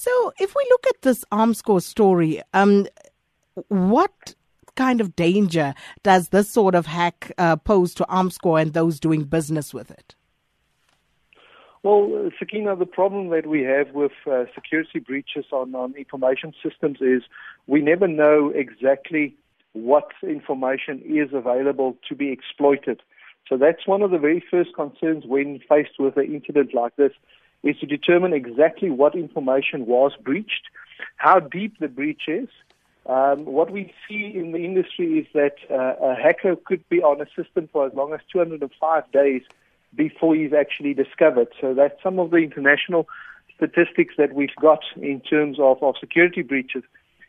So, if we look at this Armscor story, um, what kind of danger does this sort of hack uh, pose to Armscor and those doing business with it? Well, Sakina, the problem that we have with uh, security breaches on, on information systems is we never know exactly what information is available to be exploited. So that's one of the very first concerns when faced with an incident like this is to determine exactly what information was breached, how deep the breach is. Um, what we see in the industry is that uh, a hacker could be on a system for as long as 205 days before he's actually discovered. So that's some of the international statistics that we've got in terms of, of security breaches.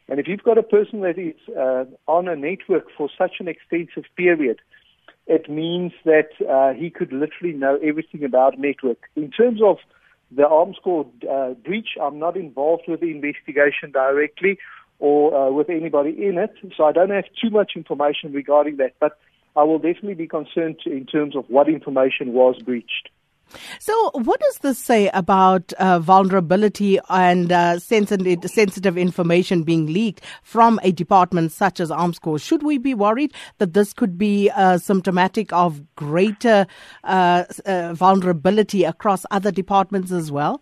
And if you've got a person that is uh, on a network for such an extensive period, it means that uh, he could literally know everything about network. In terms of the Armscor uh, breach, I'm not involved with the investigation directly or uh, with anybody in it, so I don't have too much information regarding that. But I will definitely be concerned in terms of what information was breached. So, what does this say about uh, vulnerability and uh, sensitive, sensitive information being leaked from a department such as Armscor? Should we be worried that this could be uh, symptomatic of greater uh, uh, vulnerability across other departments as well?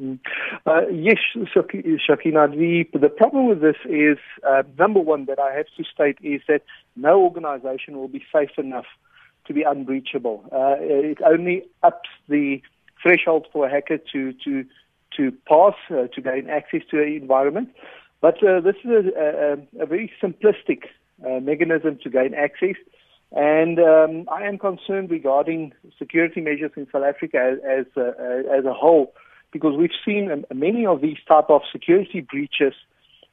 Mm. Uh, yes, Shakina. The, the problem with this is, uh, number one, that I have to state is that no organization will be safe enough to be unbreachable. Uh, it only ups the threshold for a hacker to, to, to pass, uh, to gain access to the environment. But uh, this is a, a, a very simplistic uh, mechanism to gain access. And um, I am concerned regarding security measures in South Africa as, as, as a whole because we've seen um, many of these type of security breaches,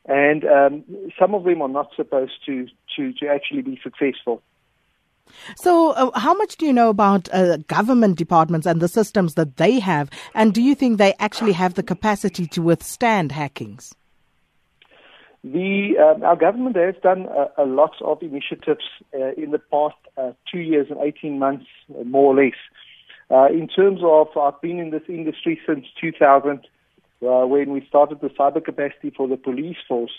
and um, some of them are not supposed to, to, to actually be successful. So, uh, how much do you know about uh, government departments and the systems that they have? And do you think they actually have the capacity to withstand hackings? The, um, our government has done a, a lot of initiatives uh, in the past uh, two years and 18 months, uh, more or less. In terms of, I've been in this industry since 2000, uh, when we started the cyber capacity for the police force.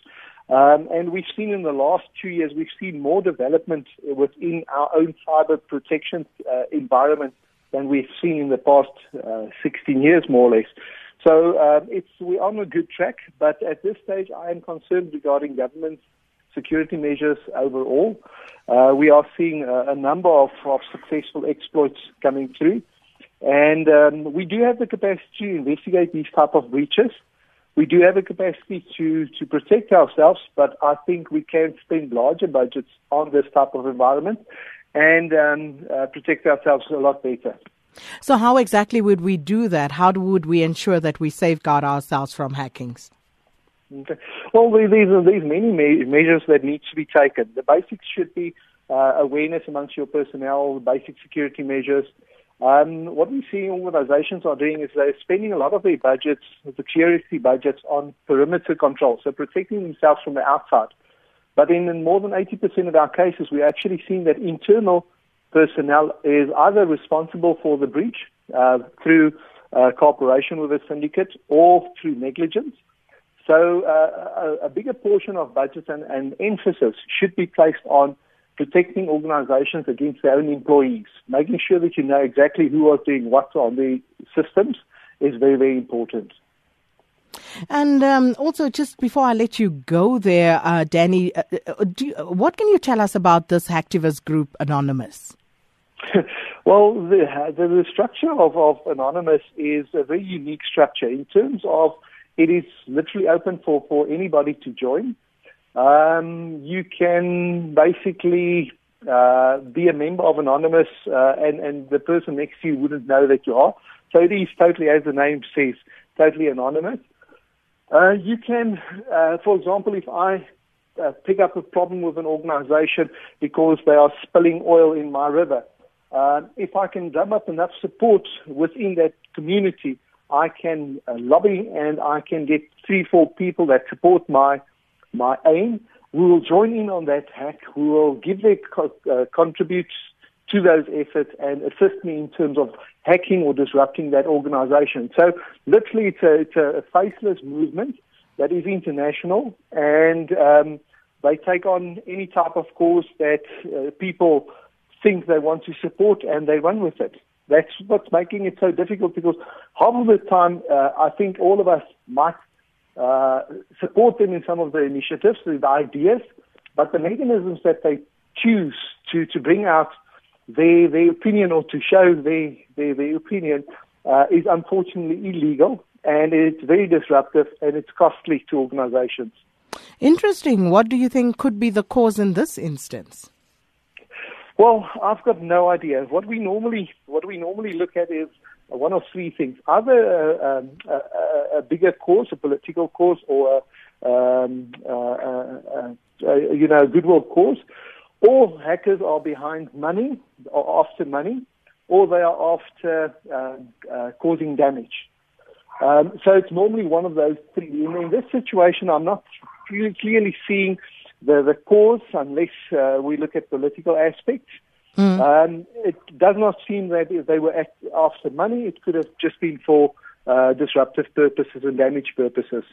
Um, and we've seen in the last two years, we've seen more development within our own cyber protection uh, environment than we've seen in the past uh, 16 years, more or less. So um, it's we're on a good track, but at this stage, I am concerned regarding government security measures overall. Uh, we are seeing a, a number of, of successful exploits coming through. And um, we do have the capacity to investigate these type of breaches. We do have a capacity to, to protect ourselves, but I think we can spend larger budgets on this type of environment and um, uh, protect ourselves a lot better. So, how exactly would we do that? How would we ensure that we safeguard ourselves from hackings? Okay. Well, these are these many measures that need to be taken. The basics should be uh, awareness amongst your personnel, basic security measures, um, what we see organizations are doing is they're spending a lot of their budgets, the security budgets, on perimeter control, so protecting themselves from the outside. But in, in more than 80% of our cases, we're actually seeing that internal personnel is either responsible for the breach uh, through uh, cooperation with a syndicate or through negligence. So uh, a, a, bigger portion of budgets and, and emphasis should be placed on protecting organizations against their own employees, making sure that you know exactly who are doing what on the systems is very, very important. And um, also, just before I let you go there, uh, Danny, uh, uh you, what can you tell us about this hacktivist group, Anonymous? well, the, the, the structure of, of Anonymous is a very unique structure in terms of it is literally open for, for anybody to join. Um, you can basically uh, be a member of Anonymous, uh, and, and the person next to you wouldn't know that you are. So it is totally, as the name says, totally anonymous. Uh, you can, uh, for example, if I uh, pick up a problem with an organization because they are spilling oil in my river, uh, if I can drum up enough support within that community, I can lobby and I can get three, four people that support my my aim. We will join in on that hack. We will give their co- uh, to those efforts and assist me in terms of hacking or disrupting that organization. So literally it's a, it's a faceless movement that is international and um, they take on any type of cause that uh, people think they want to support and they run with it. That's what's making it so difficult because half of the time uh, I think all of us might uh, support them in some of the initiatives, the ideas, but the mechanisms that they choose to, to bring out their, their opinion or to show their, their, their opinion uh, is unfortunately illegal and it's very disruptive and it's costly to organizations. Interesting. What do you think could be the cause in this instance? Well, I've got no idea. What we normally what we normally look at is one of three things: either uh, um, a, a, bigger cause, a political cause, or a, um, uh, uh, uh, you know, a goodwill cause, or hackers are behind money, or after money, or they are after um, uh, causing damage. Um, so it's normally one of those three. And in this situation, I'm not clearly seeing the, the cause unless uh, we look at political aspects. Mm. Um, it does not seem that if they were after money, it could have just been for uh, disruptive purposes and damage purposes.